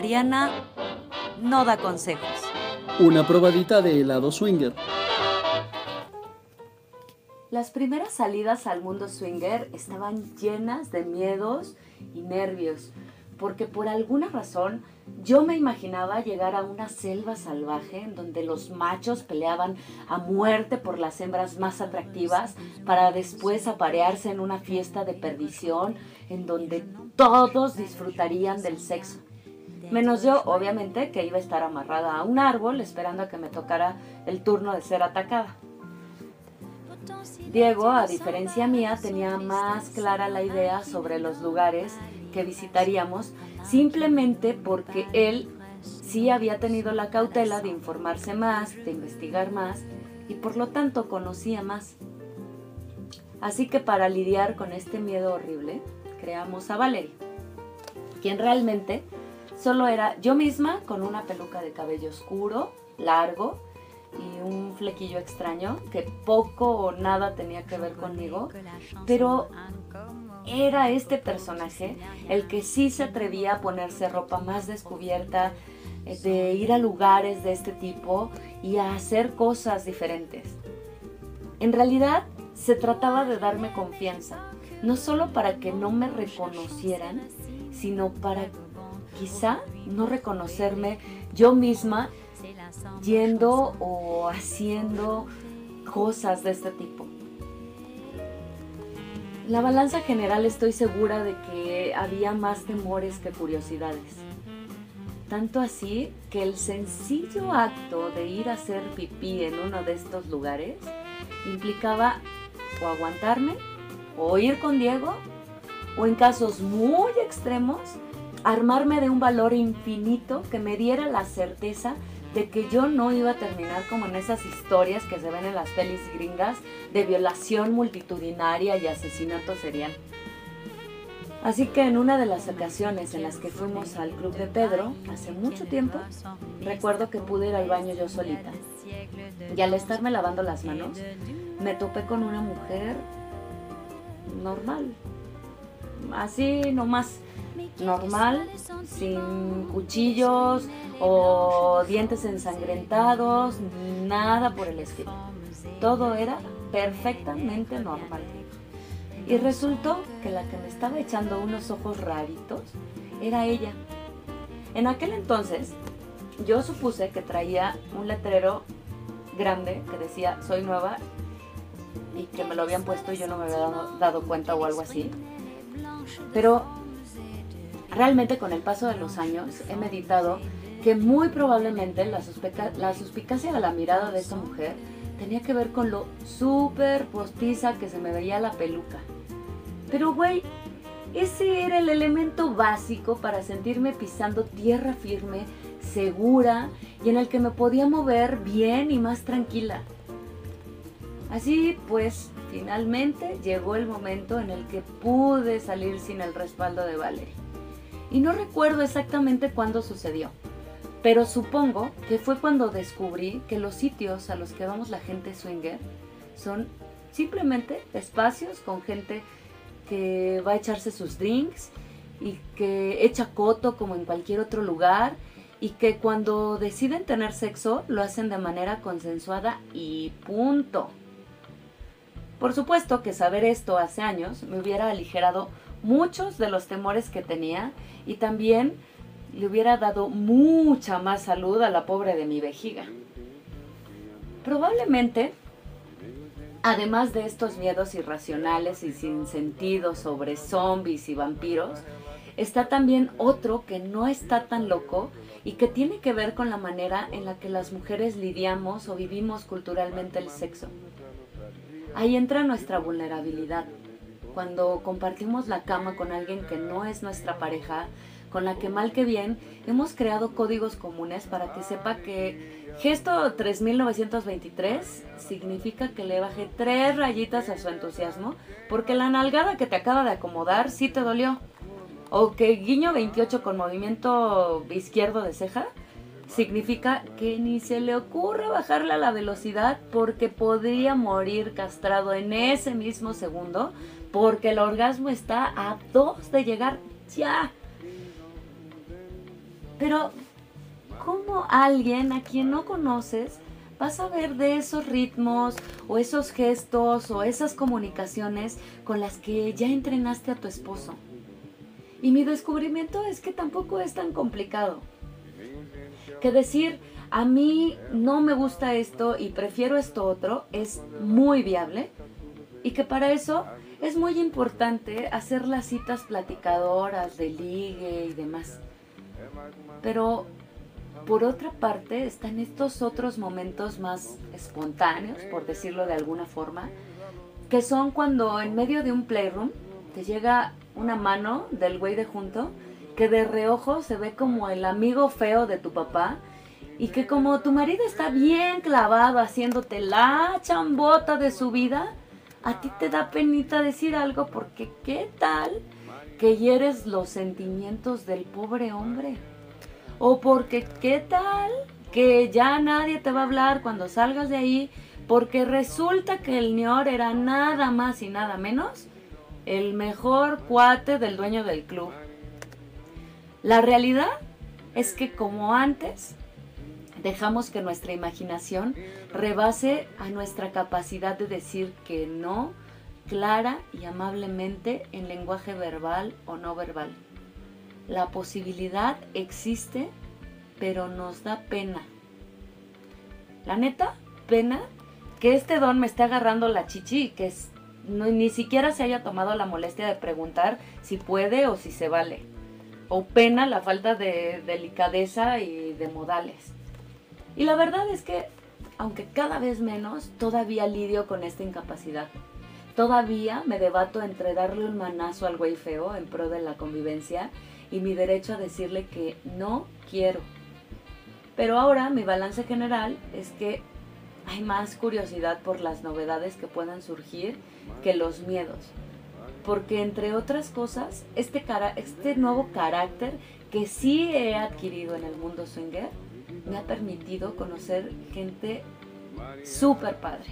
Mariana no da consejos. Una probadita de helado swinger. Las primeras salidas al mundo swinger estaban llenas de miedos y nervios, porque por alguna razón yo me imaginaba llegar a una selva salvaje en donde los machos peleaban a muerte por las hembras más atractivas para después aparearse en una fiesta de perdición en donde todos disfrutarían del sexo. Menos yo, obviamente, que iba a estar amarrada a un árbol esperando a que me tocara el turno de ser atacada. Diego, a diferencia mía, tenía más clara la idea sobre los lugares que visitaríamos, simplemente porque él sí había tenido la cautela de informarse más, de investigar más, y por lo tanto conocía más. Así que para lidiar con este miedo horrible, creamos a Valerie, quien realmente solo era yo misma con una peluca de cabello oscuro, largo, y un flequillo extraño que poco o nada tenía que ver conmigo, pero era este personaje el que sí se atrevía a ponerse ropa más descubierta, eh, de ir a lugares de este tipo y a hacer cosas diferentes. En realidad se trataba de darme confianza, no solo para que no me reconocieran, sino para quizá no reconocerme yo misma yendo o haciendo cosas de este tipo. La balanza general estoy segura de que había más temores que curiosidades. Tanto así que el sencillo acto de ir a hacer pipí en uno de estos lugares implicaba o aguantarme, o ir con Diego, o en casos muy extremos, armarme de un valor infinito que me diera la certeza de que yo no iba a terminar como en esas historias que se ven en las pelis gringas de violación multitudinaria y asesinato serial. Así que en una de las ocasiones en las que fuimos al club de Pedro, hace mucho tiempo, recuerdo que pude ir al baño yo solita. Y al estarme lavando las manos, me topé con una mujer normal. Así nomás normal, sin cuchillos o dientes ensangrentados, nada por el estilo. Todo era perfectamente normal. Y resultó que la que me estaba echando unos ojos raritos era ella. En aquel entonces yo supuse que traía un letrero grande que decía soy nueva y que me lo habían puesto y yo no me había dado, cuenta o algo así. Pero realmente con el paso de los años he meditado que muy probablemente la, suspicacia de la mirada de esta mujer tenía que ver con lo súper postiza que se me veía la peluca. Pero güey, ese era el elemento básico para sentirme pisando tierra firme, segura y en el que me podía mover bien y más tranquila. Así pues, finalmente llegó el momento en el que pude salir sin el respaldo de Valerie y no recuerdo exactamente cuándo sucedió, pero supongo que fue cuando descubrí que los sitios a los que vamos la gente swinger son simplemente espacios con gente que va a echarse sus drinks y que echa coto como en cualquier otro lugar y que cuando deciden tener sexo lo hacen de manera consensuada y punto. Por supuesto que saber esto hace años me hubiera aligerado muchos de los temores que tenía y también le hubiera dado mucha más salud a la pobre de mi vejiga. Probablemente, además de estos miedos irracionales y sin sentido sobre zombies y vampiros, está también otro que no está tan loco y que tiene que ver con la manera en la que las mujeres lidiamos o vivimos culturalmente el sexo. Ahí entra nuestra vulnerabilidad cuando compartimos la cama con alguien que no es nuestra pareja, con la que mal que bien hemos creado códigos comunes para que sepa que gesto 3923 significa que le baje tres rayitas a su entusiasmo porque la nalgada que te acaba de acomodar sí te dolió. O que guiño 28 con movimiento izquierdo de ceja significa que ni se le ocurra bajarle a la velocidad porque podría morir castrado en ese mismo segundo porque el orgasmo está a dos de llegar ya. Pero, ¿cómo alguien a quien no conoces va a saber de esos ritmos o esos gestos o esas comunicaciones con las que ya entrenaste a tu esposo? Y mi descubrimiento es que tampoco es tan complicado. Que decir, a mí no me gusta esto y prefiero esto otro es muy viable y que para eso es muy importante hacer las citas platicadoras de ligue y demás. Pero por otra parte están estos otros momentos más espontáneos, por decirlo de alguna forma, que son cuando en medio de un playroom te llega una mano del güey de junto que de reojo se ve como el amigo feo de tu papá y que como tu marido está bien clavado haciéndote la chambota de su vida, a ti te da penita decir algo porque qué tal que hieres los sentimientos del pobre hombre. O porque qué tal que ya nadie te va a hablar cuando salgas de ahí porque resulta que el ñor era nada más y nada menos el mejor cuate del dueño del club. La realidad es que como antes, dejamos que nuestra imaginación rebase a nuestra capacidad de decir que no clara y amablemente en lenguaje verbal o no verbal. La posibilidad existe, pero nos da pena. La neta, pena que este don me esté agarrando la chichi y que ni siquiera se haya tomado la molestia de preguntar si puede o si se vale. O pena la falta de delicadeza y de modales. Y la verdad es que, aunque cada vez menos, todavía lidio con esta incapacidad. Todavía me debato entre darle un manazo al güey feo en pro de la convivencia y mi derecho a decirle que no quiero. Pero ahora mi balance general es que hay más curiosidad por las novedades que puedan surgir que los miedos porque entre otras cosas, este, este nuevo carácter que sí he adquirido en el mundo swinger me ha permitido conocer gente súper padre.